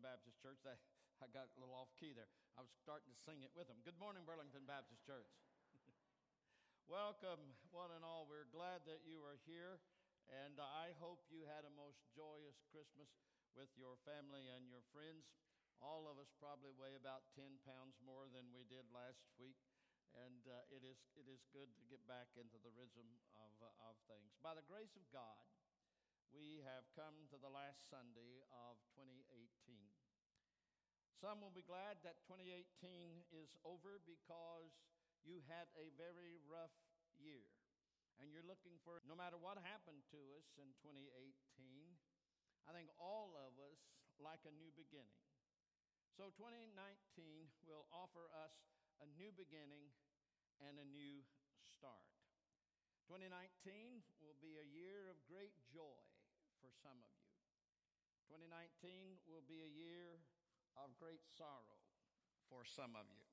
Baptist Church. I, I got a little off key there. I was starting to sing it with them. Good morning, Burlington Baptist Church. Welcome, one and all. We're glad that you are here, and I hope you had a most joyous Christmas with your family and your friends. All of us probably weigh about 10 pounds more than we did last week, and uh, it, is, it is good to get back into the rhythm of, uh, of things. By the grace of God, we have come to the last Sunday of 2018. Some will be glad that 2018 is over because you had a very rough year. And you're looking for, no matter what happened to us in 2018, I think all of us like a new beginning. So 2019 will offer us a new beginning and a new start. 2019 will be a year of great joy for some of you. 2019 will be a year of great sorrow for some of you.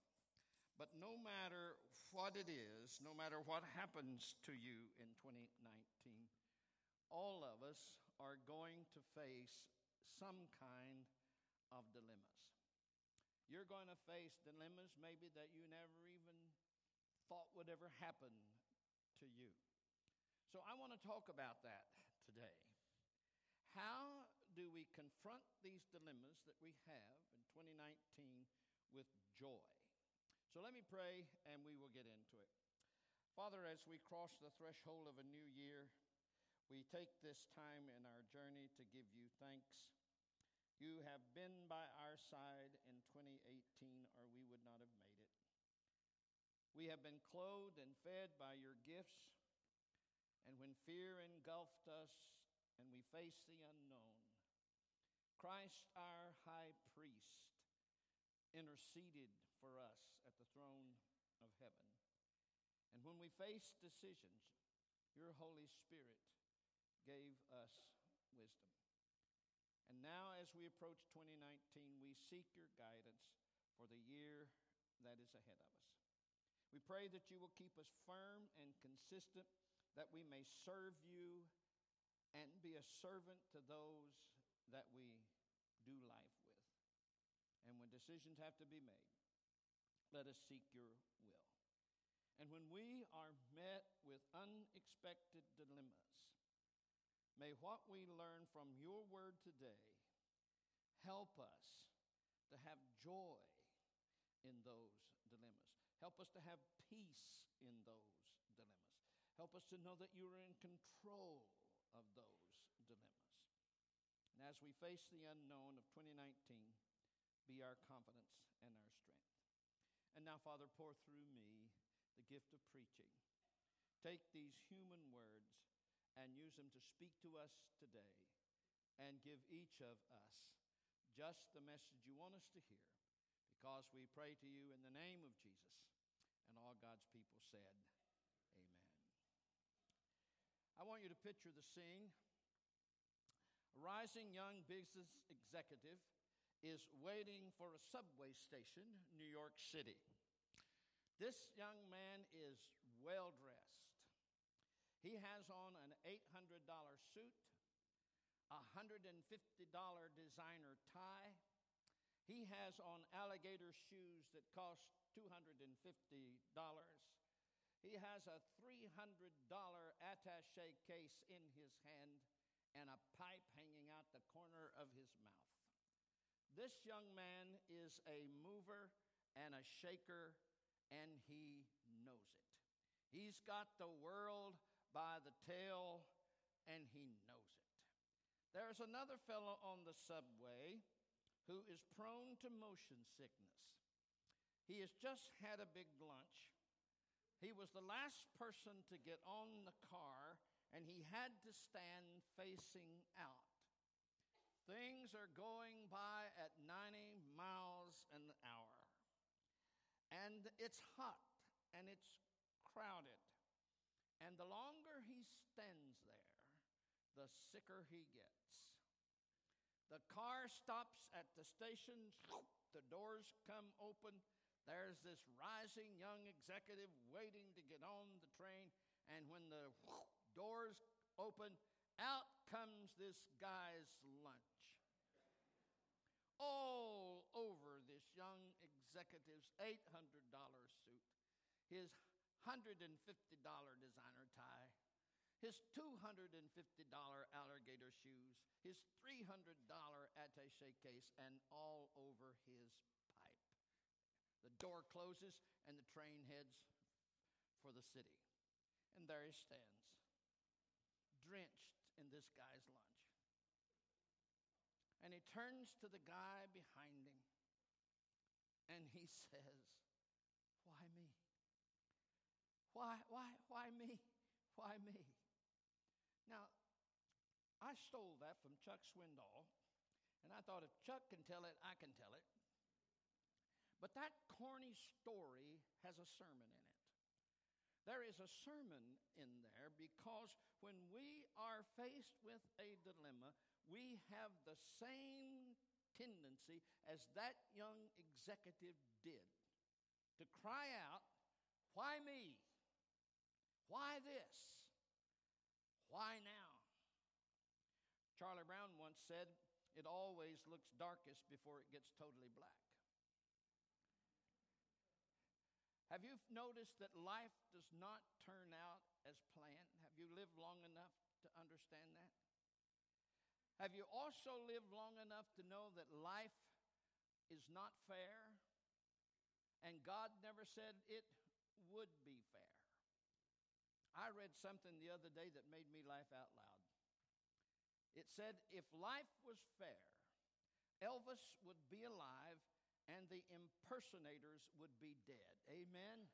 But no matter what it is, no matter what happens to you in 2019, all of us are going to face some kind of dilemmas. You're going to face dilemmas maybe that you never even thought would ever happen to you. So I want to talk about that today. How do we confront these dilemmas that we have in 2019 with joy? So let me pray and we will get into it. Father, as we cross the threshold of a new year, we take this time in our journey to give you thanks. You have been by our side in 2018, or we would not have made it. We have been clothed and fed by your gifts. And when fear engulfed us and we face the unknown, Christ, our high priest, interceded for us at the throne of heaven. And when we faced decisions, your Holy Spirit gave us wisdom. And now, as we approach 2019, we seek your guidance for the year that is ahead of us. We pray that you will keep us firm and consistent that we may serve you and be a servant to those that we do life with. And when decisions have to be made, let us seek your will. And when we are met with unexpected dilemmas, may what we learn from your word today help us to have joy in those dilemmas. Help us to have peace in those dilemmas. Help us to know that you are in control of those dilemmas. And as we face the unknown of 2019, be our confidence and our strength. And now, Father, pour through me the gift of preaching. Take these human words and use them to speak to us today and give each of us just the message you want us to hear because we pray to you in the name of Jesus. And all God's people said, Amen. I want you to picture the scene. Rising young business executive is waiting for a subway station, New York City. This young man is well dressed. He has on an $800 suit, a $150 designer tie. He has on alligator shoes that cost $250. He has a $300 attache case in his hand and a pipe hanging out the corner of his mouth. This young man is a mover and a shaker, and he knows it. He's got the world by the tail, and he knows it. There's another fellow on the subway who is prone to motion sickness. He has just had a big lunch he was the last person to get on the car, and he had to stand facing out. Things are going by at 90 miles an hour. And it's hot and it's crowded. And the longer he stands there, the sicker he gets. The car stops at the station, the doors come open, there's this rising young executive waiting to get on the train, and when the doors open, out comes this guy's lunch. Oh, executive's $800 suit, his $150 designer tie, his $250 alligator shoes, his $300 attache case, and all over his pipe. The door closes and the train heads for the city. And there he stands, drenched in this guy's lunch. And he turns to the guy behind him and he says, Why me? Why, why, why me? Why me? Now, I stole that from Chuck Swindoll, and I thought if Chuck can tell it, I can tell it. But that corny story has a sermon in it. There is a sermon in there because when we are faced with a dilemma, we have the same tendency as that young executive did to cry out, Why me? Why this? Why now? Charlie Brown once said, It always looks darkest before it gets totally black. Have you noticed that life does not turn out as planned? Have you lived long enough to understand that? Have you also lived long enough to know that life is not fair? And God never said it would be fair. I read something the other day that made me laugh out loud. It said, if life was fair, Elvis would be alive and the impersonators would be dead. Amen?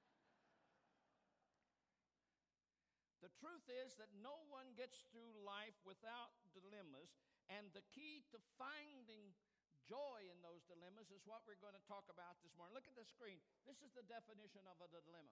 the truth is that no one gets through life without dilemmas, and the key to finding joy in those dilemmas is what we're going to talk about this morning. Look at the screen. This is the definition of a dilemma.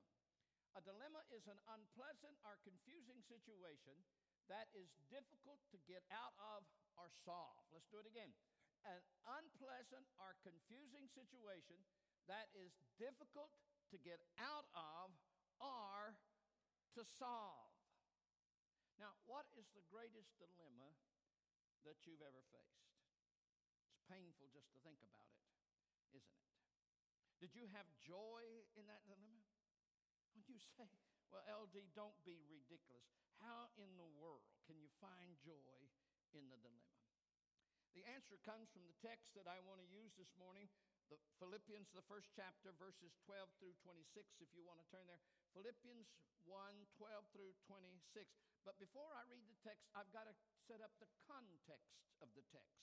A dilemma is an unpleasant or confusing situation that is difficult to get out of or solve. Let's do it again. An unpleasant or confusing situation that is difficult to get out of or to solve. Now, what is the greatest dilemma that you've ever faced? It's painful just to think about it, isn't it? Did you have joy in that dilemma? When you say, well, LD, don't be ridiculous, how in the world can you find joy in the dilemma? The answer comes from the text that I want to use this morning, the Philippians, the first chapter, verses 12 through 26, if you want to turn there. Philippians 1 12 through 26. But before I read the text, I've got to set up the context of the text.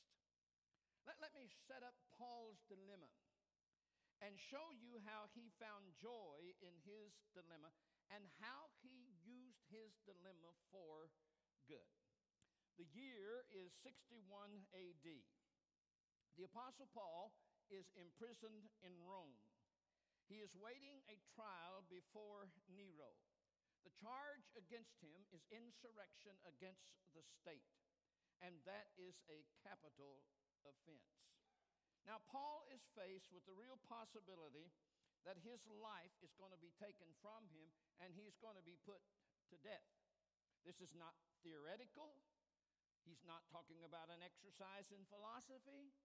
Let, let me set up Paul's dilemma and show you how he found joy in his dilemma and how he used his dilemma for good. The year is 61 AD. The Apostle Paul is imprisoned in Rome. He is waiting a trial before Nero. The charge against him is insurrection against the state, and that is a capital offense. Now, Paul is faced with the real possibility that his life is going to be taken from him and he's going to be put to death. This is not theoretical. He's not talking about an exercise in philosophy.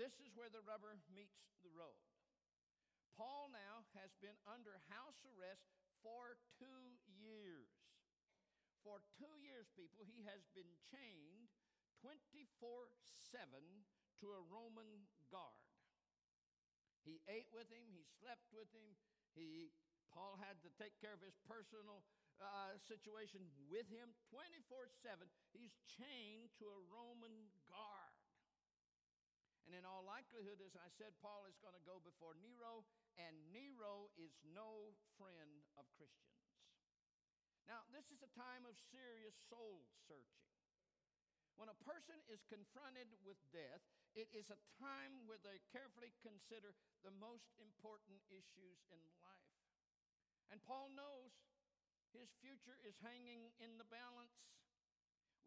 This is where the rubber meets the road. Paul now has been under house arrest for two years. For two years, people, he has been chained 24 7 to a Roman guard. He ate with him, he slept with him. He, Paul had to take care of his personal uh, situation with him 24 7. He's chained to a Roman guard. And in all likelihood, as I said, Paul is going to go before Nero, and Nero is no friend of Christians. Now, this is a time of serious soul searching. When a person is confronted with death, it is a time where they carefully consider the most important issues in life. And Paul knows his future is hanging in the balance.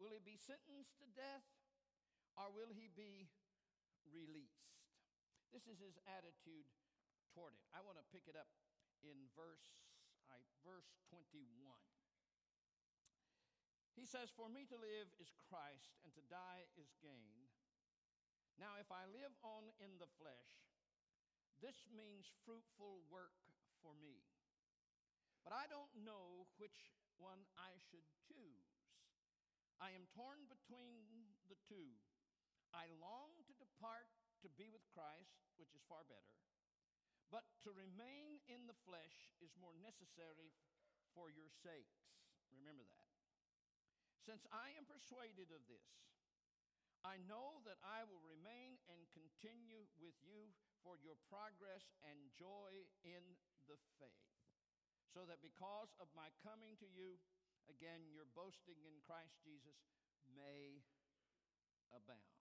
Will he be sentenced to death or will he be released? This is his attitude toward it. I want to pick it up in verse, I, verse 21. He says, For me to live is Christ, and to die is gain. Now, if I live on in the flesh, this means fruitful work for me. But I don't know which one I should choose. I am torn between the two. I long to depart to be with Christ, which is far better, but to remain in the flesh is more necessary for your sakes. Remember that. Since I am persuaded of this, I know that I will remain and continue with you for your progress and joy in the faith, so that because of my coming to you, again, your boasting in Christ Jesus may abound.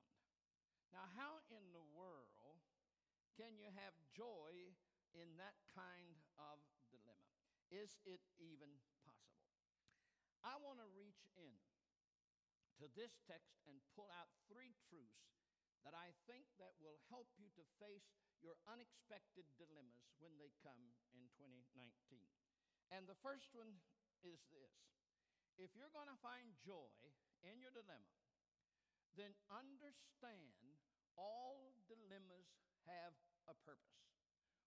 Now, how in the world can you have joy in that kind of dilemma? Is it even possible? I want to reach in to this text and pull out three truths that I think that will help you to face your unexpected dilemmas when they come in 2019. And the first one is this. If you're going to find joy in your dilemma, then understand all dilemmas have a purpose.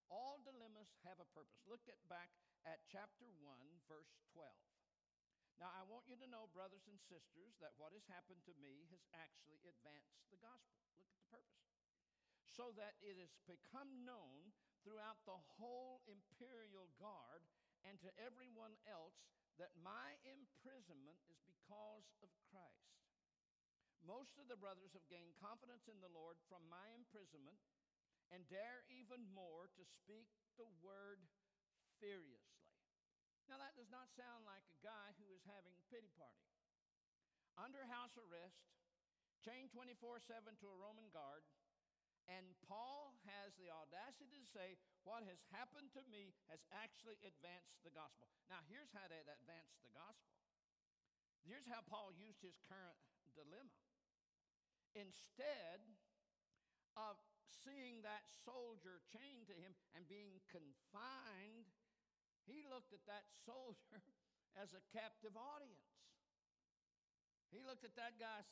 All dilemmas have a purpose. Look at back at chapter 1, verse 12. Now, I want you to know, brothers and sisters, that what has happened to me has actually advanced the gospel. Look at the purpose. So that it has become known throughout the whole imperial guard and to everyone else that my imprisonment is because of Christ. Most of the brothers have gained confidence in the Lord from my imprisonment and dare even more to speak the word furiously. Now, that does not sound like a guy who is having a pity party. Under house arrest, chained 24 7 to a Roman guard, and Paul has the audacity to say, What has happened to me has actually advanced the gospel. Now, here's how that advanced the gospel. Here's how Paul used his current dilemma. Instead of seeing that soldier chained to him and being confined, he looked at that soldier as a captive audience. He looked at that guy.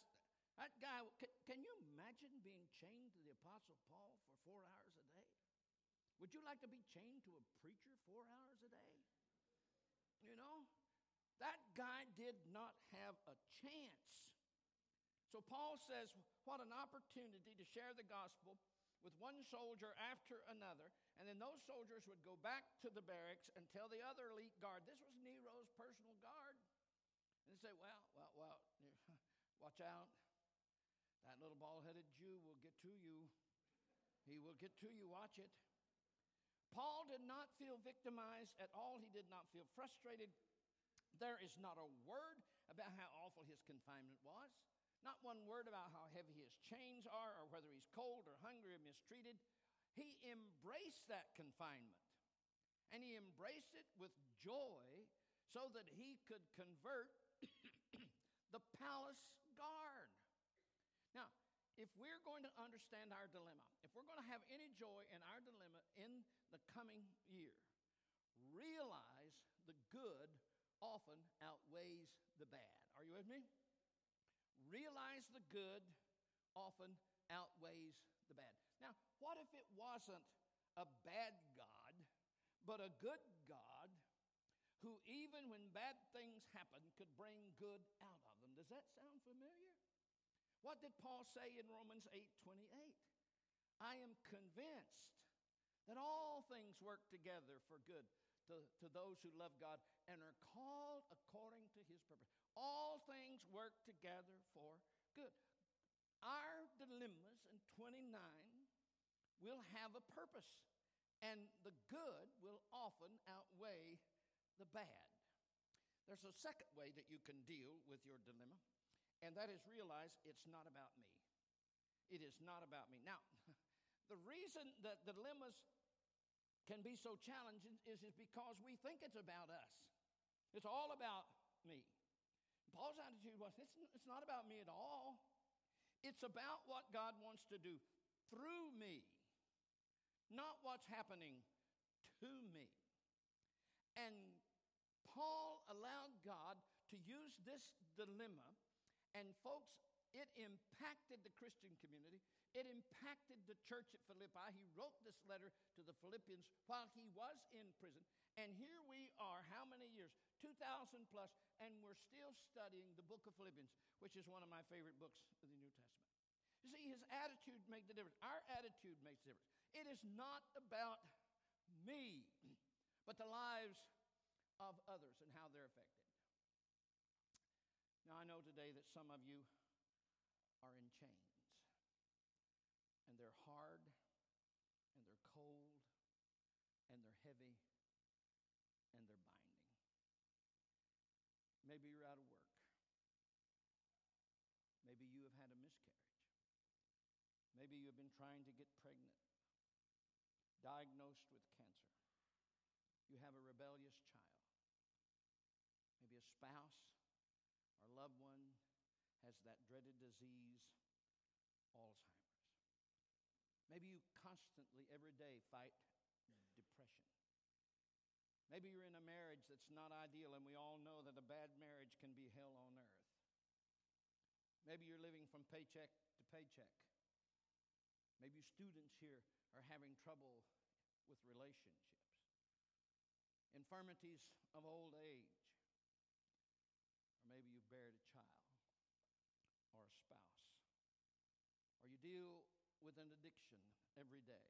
That guy, can, can, you imagine being chained to the Apostle Paul for four hours a day? Would you like to be chained to a preacher four hours a day? You know, that guy did not have a chance. So Paul says, What an opportunity to share the gospel with one soldier after another. And then those soldiers would go back to the barracks and tell the other elite guard, This was Nero's personal guard. And they say, Well, well, well, watch out. That little bald headed Jew will get to you. He will get to you. Watch it. Paul did not feel victimized at all. He did not feel frustrated. There is not a word about how awful his confinement was. Not one word about how heavy his chains are or whether he's cold or hungry or mistreated. He embraced that confinement. And he embraced it with joy so that he could convert the palace if we're going to understand our dilemma, if we're going to have any joy in our dilemma in the coming year, realize the good often outweighs the bad. Are you with me? realize the good often outweighs the bad. Now, what if it wasn't a bad God, but a good God who, even when bad things happen, could bring good out of them? Does that sound familiar? What did Paul say in Romans 8 28? I am convinced that all things work together for good to, to those who love God and are called according to his purpose. All things work together for good. Our dilemmas in 29 will have a purpose, and the good will often outweigh the bad. There's a second way that you can deal with your dilemma, and that is realize it's not about me. It is not about me. Now, the reason that the dilemmas can be so challenging is, is because we think it's about us. It's all about me. Paul's attitude was it's, it's not about me at all. It's about what God wants to do through me, not what's happening to me. And Paul allowed God to use this dilemma. And, folks, it impacted the Christian community. It impacted the church at Philippi. He wrote this letter to the Philippians while he was in prison. And here we are, how many years? 2,000 plus, and we're still studying the book of Philippians, which is one of my favorite books of the New Testament. You see, his attitude made the difference. Our attitude makes the difference. It is not about me, but the lives of others and how they're affected. Now, I know today that some of you are in chains, and they're hard, and they're cold, and they're heavy, and they're binding. Maybe you're out of work. Maybe you have had a miscarriage. Maybe you have been trying to get pregnant, diagnosed with cancer. You have a rebellious child. Maybe a spouse loved one has that dreaded disease, Alzheimer's. Maybe you constantly, every day, fight depression. Maybe you're in a marriage that's not ideal, and we all know that a bad marriage can be hell on earth. Maybe you're living from paycheck to paycheck. Maybe students here are having trouble with relationships, infirmities of old age, or maybe you've buried a child or a spouse, or you deal with an addiction every day,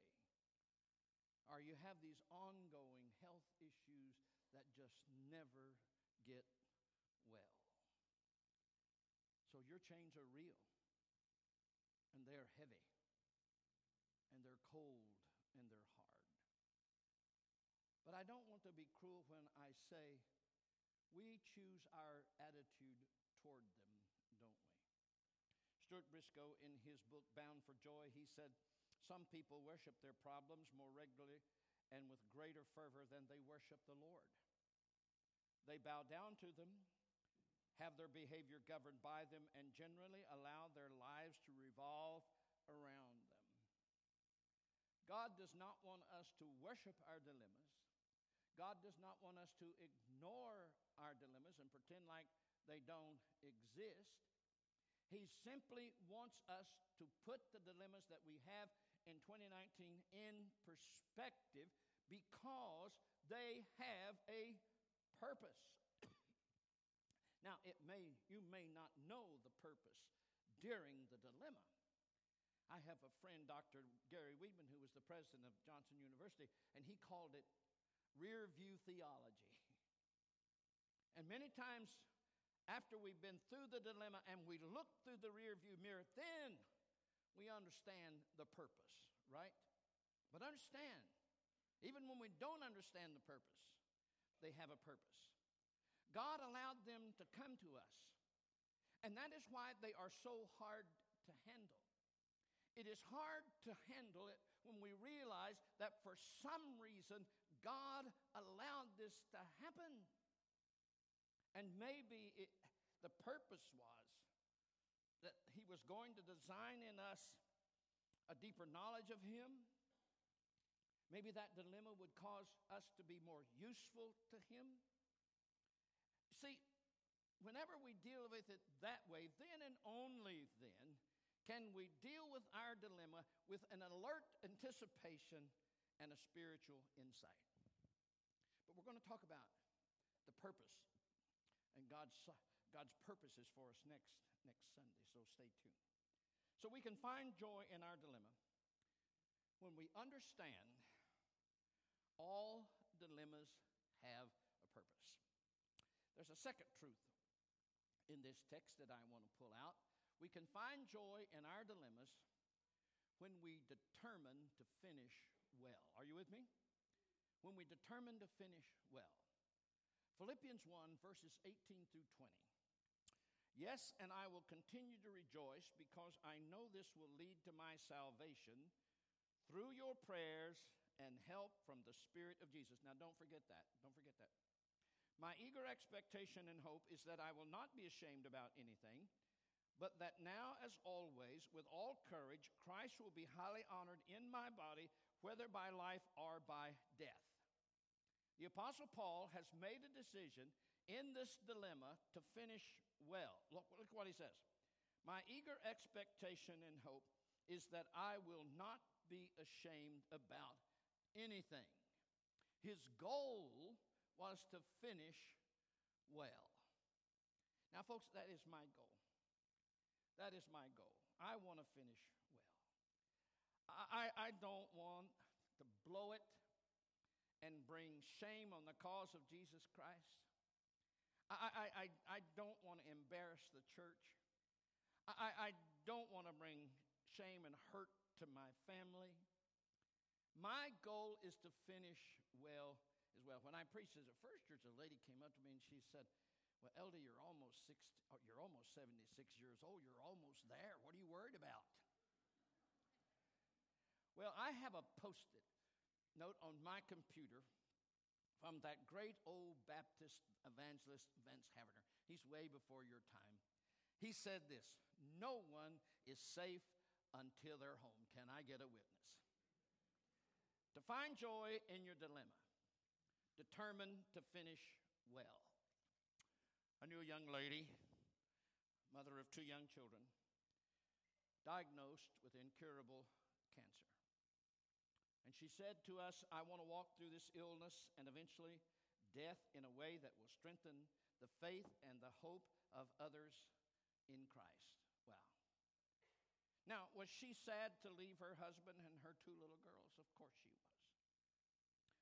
or you have these ongoing health issues that just never get well. So your chains are real, and they're heavy and they're cold and they're hard. But I don't want to be cruel when I say we choose our attitude toward them? Stuart Briscoe, in his book Bound for Joy, he said, Some people worship their problems more regularly and with greater fervor than they worship the Lord. They bow down to them, have their behavior governed by them, and generally allow their lives to revolve around them. God does not want us to worship our dilemmas. God does not want us to ignore our dilemmas and pretend like they don't exist. He simply wants us to put the dilemmas that we have in 2019 in perspective because they have a purpose. now, it may you may not know the purpose during the dilemma. I have a friend, Dr. Gary Weedman, who was the president of Johnson University, and he called it rear view theology. And many times after we've been through the dilemma and we look through the rear view mirror, then we understand the purpose, right? But understand, even when we don't understand the purpose, they have a purpose. God allowed them to come to us, and that is why they are so hard to handle. It is hard to handle it when we realize that for some reason God allowed this to happen. And maybe it, the purpose was that He was going to design in us a deeper knowledge of Him. Maybe that dilemma would cause us to be more useful to Him. See, whenever we deal with it that way, then and only then can we deal with our dilemma with an alert anticipation and a spiritual insight? But we're going to talk about the purpose and God's, God's purposes for us next, next Sunday, so stay tuned. So we can find joy in our dilemma when we understand all dilemmas have a purpose. There's a second truth in this text that I want to pull out. We can find joy in our dilemmas when we determine to finish well. Are you with me? When we determine to finish well. Philippians 1, verses 18 through 20. Yes, and I will continue to rejoice because I know this will lead to my salvation through your prayers and help from the Spirit of Jesus. Now, don't forget that. Don't forget that. My eager expectation and hope is that I will not be ashamed about anything but that now, as always, with all courage, Christ will be highly honored in my body, whether by life or by death. The Apostle Paul has made a decision in this dilemma to finish well. Look, look what he says. My eager expectation and hope is that I will not be ashamed about anything. His goal was to finish well. Now, folks, that is my goal. That is my goal. I want to finish well. I, I don't want to blow it and bring shame on the cause of Jesus Christ. I, I, I, I don't want to embarrass the church. I, I don't want to bring shame and hurt to my family. My goal is to finish well as well. When I preached as a first church, a lady came up to me and she said, Well, Elder, you're almost 60, you're almost 76 years old. You're almost there. What are you worried about? Well, I have a post it note on my computer from that great old Baptist evangelist, Vance Havner. He's way before your time. He said this No one is safe until they're home. Can I get a witness? To find joy in your dilemma, determined to finish well. I knew a young lady, mother of two young children, diagnosed with incurable. And she said to us, I want to walk through this illness and eventually death in a way that will strengthen the faith and the hope of others in Christ. Wow. Now, was she sad to leave her husband and her two little girls? Of course she was.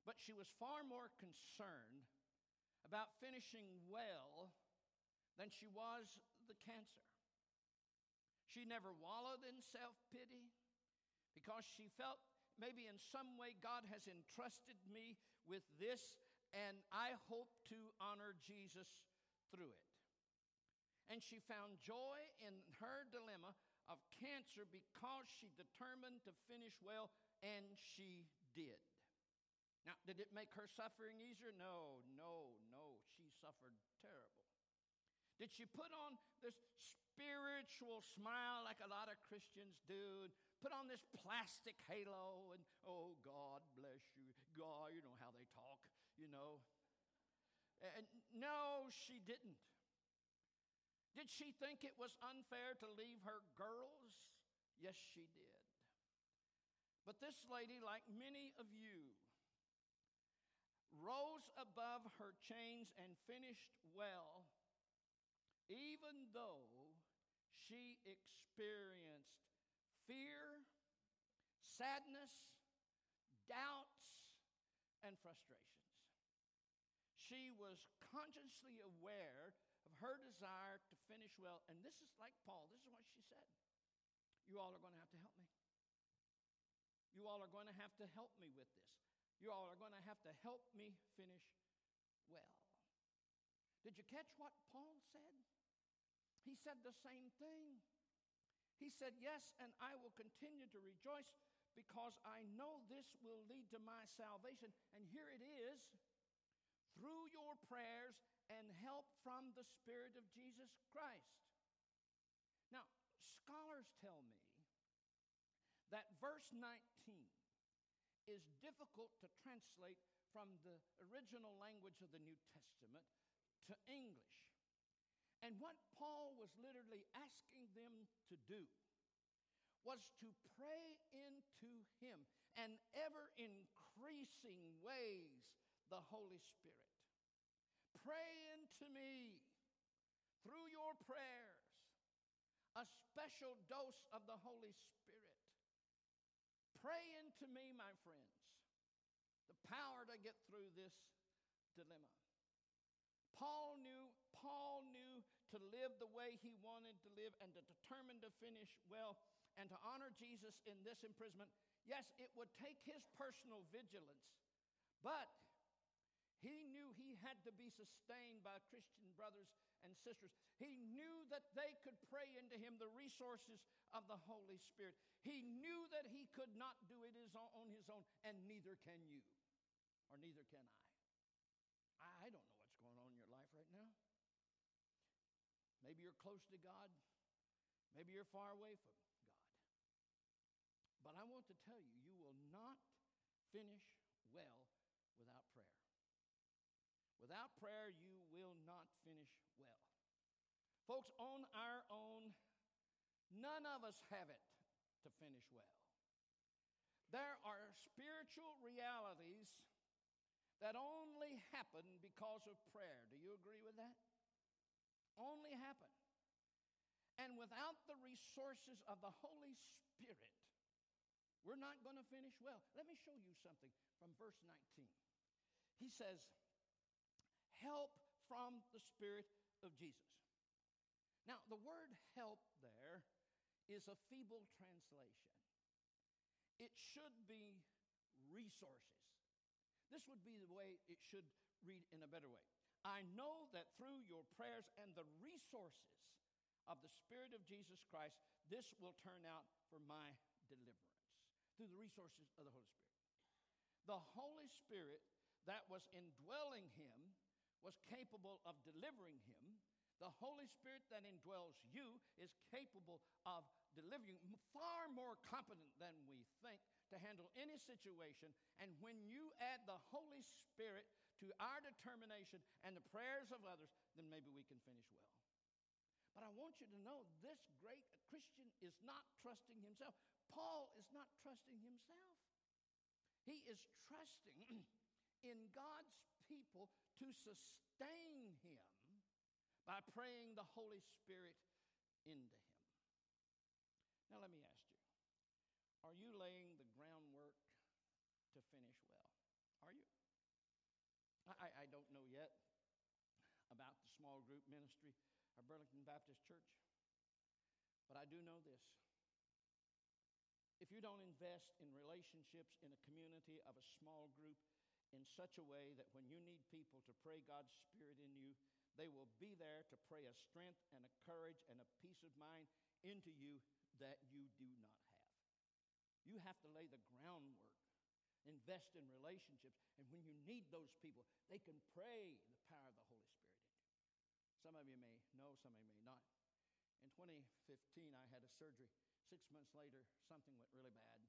But she was far more concerned about finishing well than she was the cancer. She never wallowed in self pity because she felt maybe in some way God has entrusted me with this, and I hope to honor Jesus through it. And she found joy in her dilemma of cancer because she determined to finish well, and she did. Now, did it make her suffering easier? No, no, no. She suffered terrible. Did she put on this spiritual smile like a lot of Christians do? Put on this plastic halo and, oh, God bless you. God, you know how they talk, you know. And no, she didn't. Did she think it was unfair to leave her girls? Yes, she did. But this lady, like many of you, rose above her chains and finished well, even though she experienced fear, sadness, doubts, and frustrations. She was consciously aware of her desire to finish well. And this is like Paul. This is what she said You all are going to have to help me. You all are going to have to help me with this. You all are going to have to help me finish well. Did you catch what Paul said? He said the same thing. He said, Yes, and I will continue to rejoice because I know this will lead to my salvation. And here it is through your prayers and help from the Spirit of Jesus Christ. Now, scholars tell me that verse 19 is difficult to translate from the original language of the New Testament to English. And what Paul was literally asking them to do was to pray into him and ever increasing ways the Holy Spirit. Pray into me through your prayers a special dose of the Holy Spirit. Pray into me, my friends, the power to get through this dilemma. Paul knew, to live the way he wanted to live and to determine to finish well and to honor Jesus in this imprisonment. Yes, it would take his personal vigilance, but he knew he had to be sustained by Christian brothers and sisters. He knew that they could pray into him the resources of the Holy Spirit. He knew that he could not do it on his own, and neither can you, or neither can I. I don't know what's going on in your life right now. Maybe you're close to God. Maybe you're far away from God. But I want to tell you, you will not finish well without prayer. Without prayer, you will not finish well. Folks, on our own, None of us have it to finish well. There are spiritual realities that only happen because of prayer. Do you agree with that? Only happen. And without the resources of the Holy Spirit, we're not going to finish well. Let me show you something from verse 19. He says, Help from the Spirit of Jesus. Now, the word help there is a feeble translation. It should be resources. This would be the way it should read in a better way. I know that through your prayers and the resources of the Spirit of Jesus Christ, this will turn out for my deliverance. Through the resources of the Holy Spirit. The Holy Spirit that was indwelling him was capable of delivering him. The Holy Spirit that indwells you is capable of delivering, far more competent than we think to handle any situation. And when you add the Holy Spirit to our determination and the prayers of others, then maybe we can finish well. But I want you to know this great Christian is not trusting himself. Paul is not trusting himself. He is trusting in God's people to sustain him by praying the Holy Spirit into him. Now, let me ask you are you laying the groundwork to finish well? Are you? I, I don't know yet about the small group ministry of Burlington Baptist Church, but I do know this. If you don't invest in relationships in a community of a small group in such a way that when you need people to pray God's Spirit in you, they will be there to pray a strength and a courage and a peace of mind into you that you do not have. You have to lay the groundwork, invest in relationships, and when you need those people, they can pray the power of the Holy. Some of you may know, some of you may not. In 2015, I had a surgery. Six months later, something went really bad.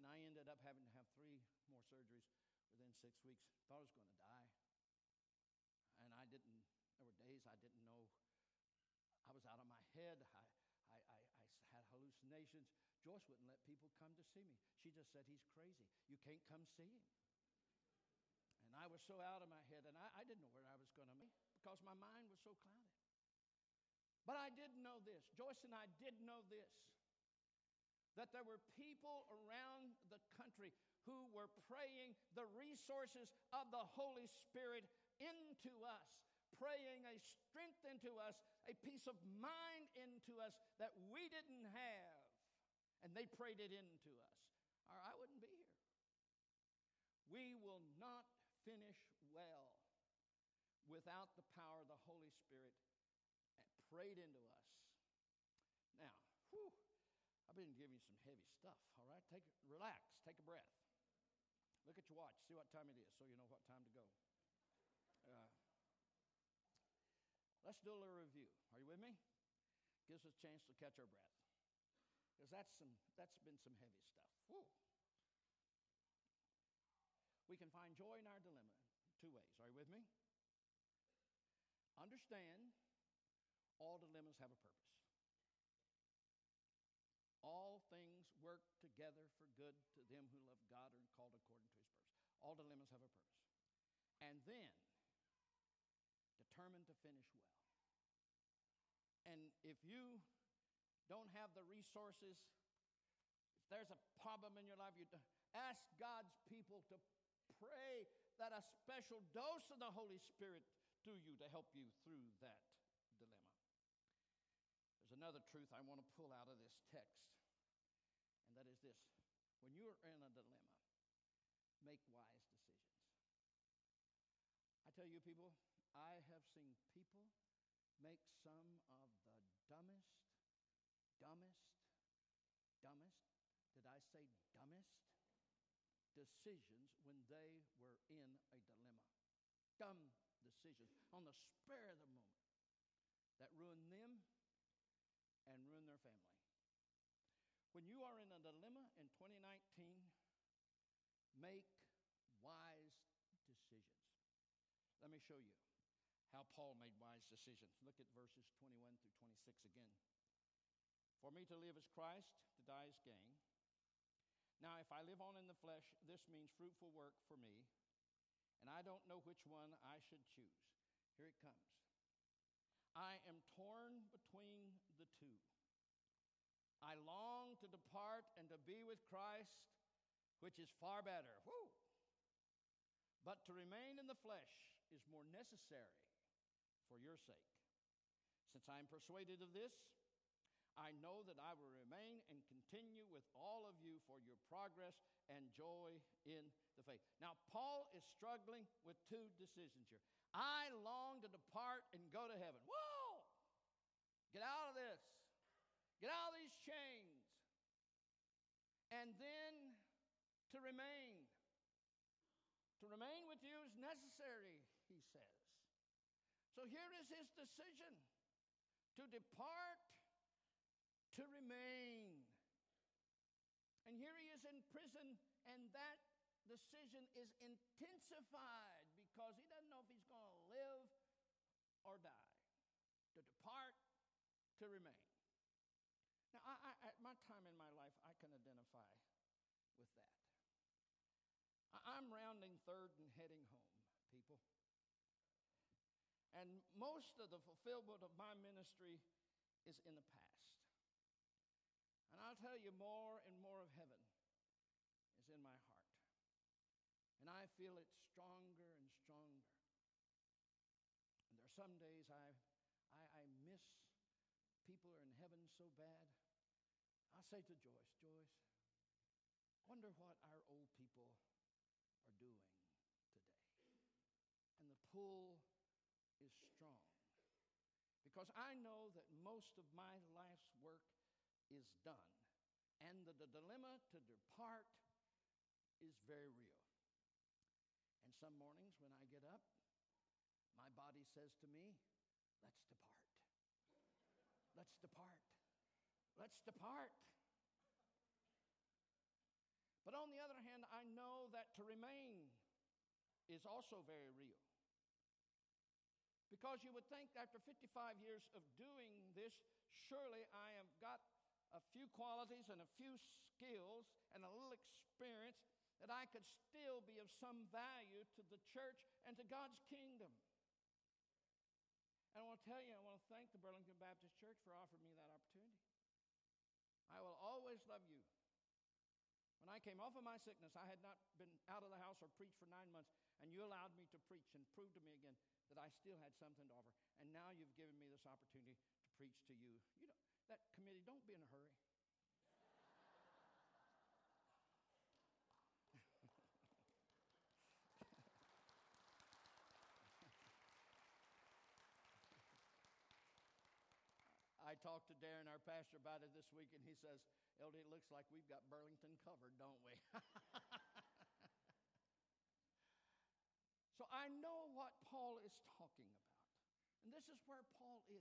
And I ended up having to have three more surgeries within six weeks. Thought I was going to die. And I didn't, there were days I didn't know. I was out of my head. I, I, I, I had hallucinations. Joyce wouldn't let people come to see me. She just said, He's crazy. You can't come see him. And I was so out of my head, and I, I didn't know where I was going to be because my mind was so clouded. But I did know this. Joyce and I did know this that there were people around the country who were praying the resources of the Holy Spirit into us praying a strength into us, a peace of mind into us that we didn't have. And they prayed it into us, or I wouldn't be here. We will not finish well without the power of the Holy Spirit and prayed into us. Now, whew, I've been giving you some heavy stuff, all right? Take relax, take a breath. Look at your watch, see what time it is so you know what time to go. Uh, Let's do a little review. Are you with me? Gives us a chance to catch our breath. Because that's, some, that's been some heavy stuff. Whew. We can find joy in our dilemma two ways. Are you with me? Understand all dilemmas have a purpose. All things work together for good to them who love God and are called according to his purpose. All dilemmas have a purpose. And then, determined to finish well. And if you don't have the resources, if there's a problem in your life, you ask God's people to pray that a special dose of the Holy Spirit through you to help you through that dilemma. There's another truth I want to pull out of this text, and that is this when you're in a dilemma, make wise decisions. I tell you, people, I have seen people make some of the dumbest, dumbest, dumbest, did I say dumbest? Decisions when they were in a dilemma. Dumb decisions on the spur of the moment that ruin them and ruin their family. When you are in a dilemma in 2019, make wise decisions. Let me show you how Paul made wise decisions. Look at verses 21 through 26 again. For me to live is Christ, to die is gain. Now, if I live on in the flesh, this means fruitful work for me, and I don't know which one I should choose. Here it comes. I am torn between the two. I long to depart and to be with Christ, which is far better. But to remain in the flesh is more necessary for your sake. Since I am persuaded of this, I know that I will remain and continue with all for your progress and joy in the faith. Now, Paul is struggling with two decisions here. I long to depart and go to heaven. Whoa! Get out of this. Get out of these chains. And then to remain. To remain with you is necessary, he says. So here is his decision to depart, to remain. Here he is in prison, and that decision is intensified because he doesn't know if he's going to live or die. To depart, to remain. Now, I, I, at my time in my life, I can identify with that. I, I'm rounding third and heading home, people. And most of the fulfillment of my ministry is in the past. I'll tell you, more and more of heaven is in my heart. And I feel it stronger and stronger. And there are some days I, I, I miss people are in heaven so bad. I say to Joyce, Joyce, wonder what our old people are doing today. And the pull is strong. Because I know that most of my life's work is done. And the, the dilemma to depart is very real. And some mornings when I get up, my body says to me, Let's depart. Let's depart. Let's depart. But on the other hand, I know that to remain is also very real. Because you would think after 55 years of doing this, surely I have got a few qualities and a few skills and a little experience that I could still be of some value to the church and to God's kingdom. And I want to tell you, I want to thank the Burlington Baptist Church for offering me that opportunity. I will always love you. When I came off of my sickness, I had not been out of the house or preached for nine months, and you allowed me to preach and prove to me again that I still had something to offer. And now you've given me this opportunity to preach to you. You know, that committee, don't be in a hurry. I talked to Darren, our pastor, about it this week, and he says, LD, it looks like we've got Burlington covered, don't we? so I know what Paul is talking about. And this is where Paul is.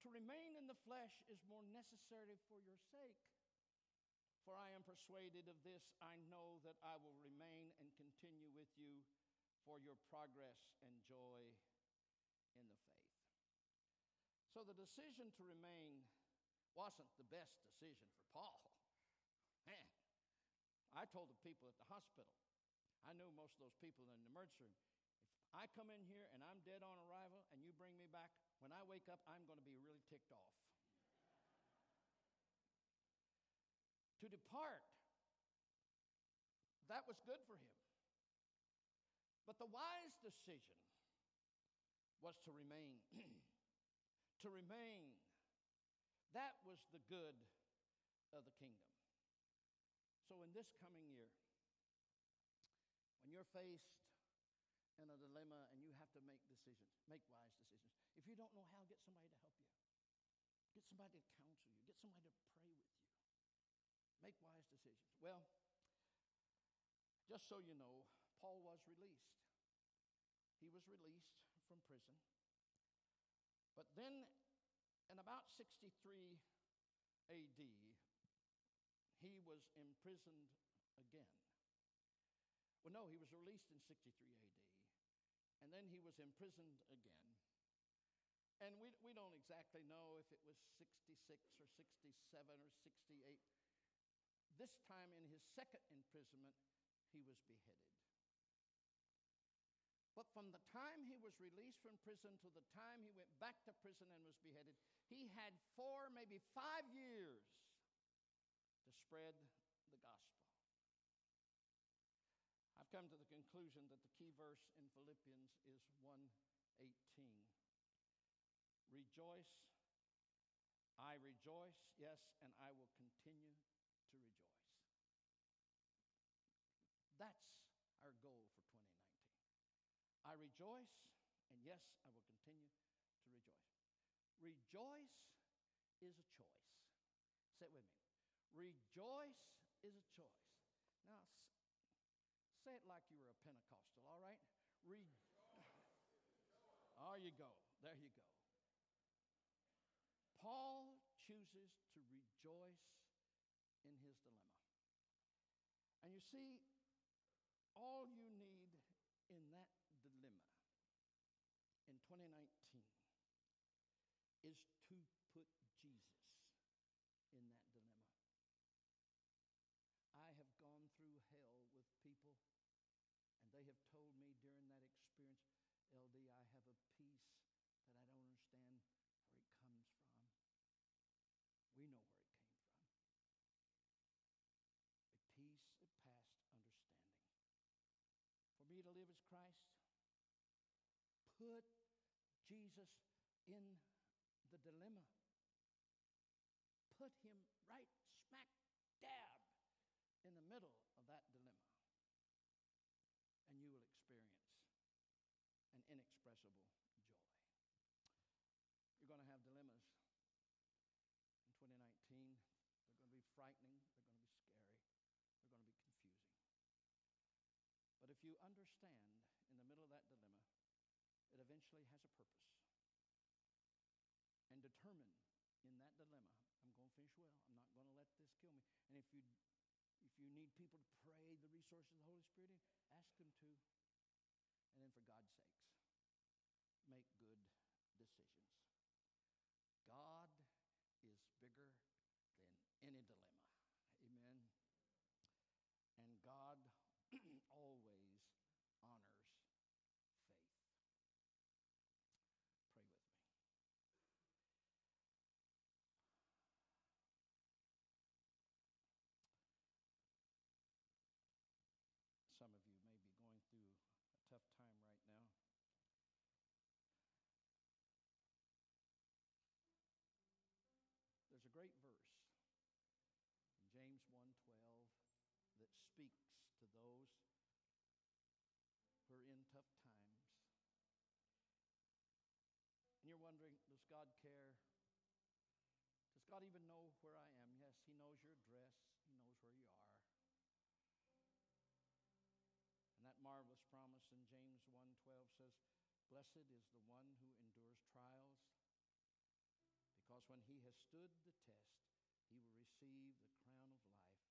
To remain in the flesh is more necessary for your sake. For I am persuaded of this, I know that I will remain and continue with you for your progress and joy in the faith. So the decision to remain wasn't the best decision for Paul. Man, I told the people at the hospital, I knew most of those people in the emergency room. I come in here and I'm dead on arrival and you bring me back, when I wake up, I'm going to be really ticked off. to depart, that was good for him. But the wise decision was to remain. to remain. That was the good of the kingdom. So, in this coming year, when you're faced in a dilemma and you have to make decisions, make wise decisions. If you don't know how, get somebody to help you. Get somebody to counsel you. Get somebody to pray with you. Make wise decisions. Well, just so you know, Paul was released. He was released from prison. But then, in about 63 AD, he was imprisoned again. Well, no, he was released in 63 AD, and then he was imprisoned again. And we, we don't exactly know if it was 66 or 67 or 68. This time, in his second imprisonment, he was beheaded. But from the time he was released from prison to the time he went back to prison and was beheaded, he had four, maybe five years to spread the gospel. I've come to the conclusion that the key verse in Philippians is 118. Rejoice, I rejoice, yes, and I will continue to rejoice. That's our goal for 2019. I rejoice, and yes, I will continue to rejoice. Rejoice is a choice. Say it with me. Rejoice is a choice. Now, say it like you were a Pentecostal, all right? Re- there you go. There you go. Paul chooses to rejoice in his dilemma. And you see, all you need in that dilemma in 2019 is to put Jesus in that dilemma. I have gone through hell with people, and they have told me during that experience, LD, I have a peace that I don't understand where it comes from. We know where it came from. A peace that passed understanding. For me to live as Christ, put Jesus in the dilemma. Put him right smack dab in the middle of that dilemma. And you will experience an inexpressible joy. You're going to have dilemmas in 2019. They're going to be frightening, they're going to be scary, they're going to be confusing. But if you understand in the middle of that dilemma, it eventually has a purpose. And determine in that dilemma, I'm going to finish well. I'm not going to let this kill me. And if you if you need people to pray the resources of the Holy Spirit in, ask them to. And then for God's sakes, make good decisions. God is bigger than any dilemma. Amen. And God always honors faith. Pray with me. Some of you may be going through a tough time right now. There's a great verse in James 1:12 that speaks to those who are in tough times. And you're wondering, does God care? Does God even know where I am? Yes, He knows your address, He knows where you are. And that marvelous promise in James 1:12 says, "Blessed is the one who endures trials, because when he has stood the test, he will receive the crown of life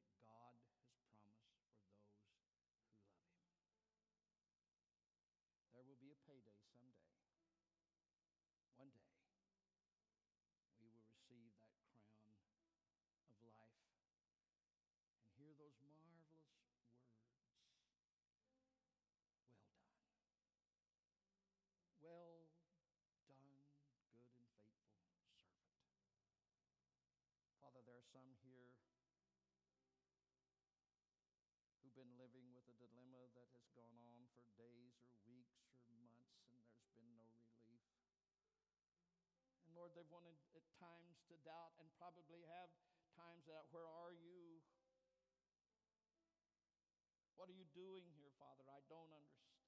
that God has promised for those who love him." There will be a payday someday. One day, we will receive that crown of life and hear those marvelous words. Well done, good and faithful servant. Father, there are some here who've been living with a dilemma that has gone on for days or weeks or months, and there's been no relief. And Lord, they've wanted at times to doubt and probably have times that, where are you? What are you doing here, Father? I don't understand.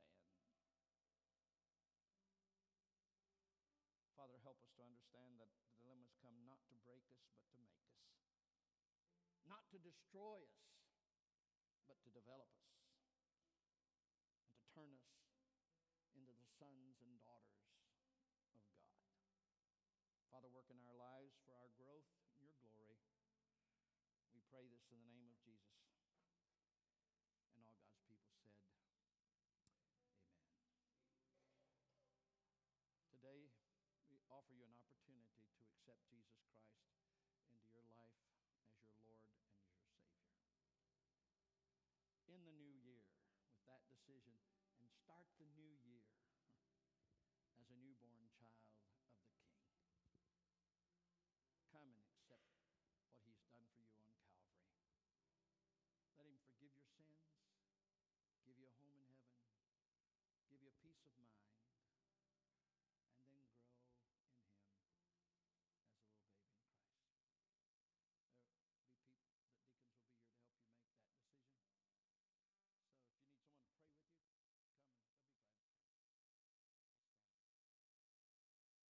Father, help us to understand that the dilemmas come not to break us, but to make us. Not to destroy us, but to develop us. And to turn us into the sons and daughters of God. Father, work in our lives for our growth and your glory. We pray this in the name of Jesus. decision and start the new year as a newborn child of the King. Come and accept what he's done for you on Calvary. Let him forgive your sins, give you a home in heaven, give you a peace of mind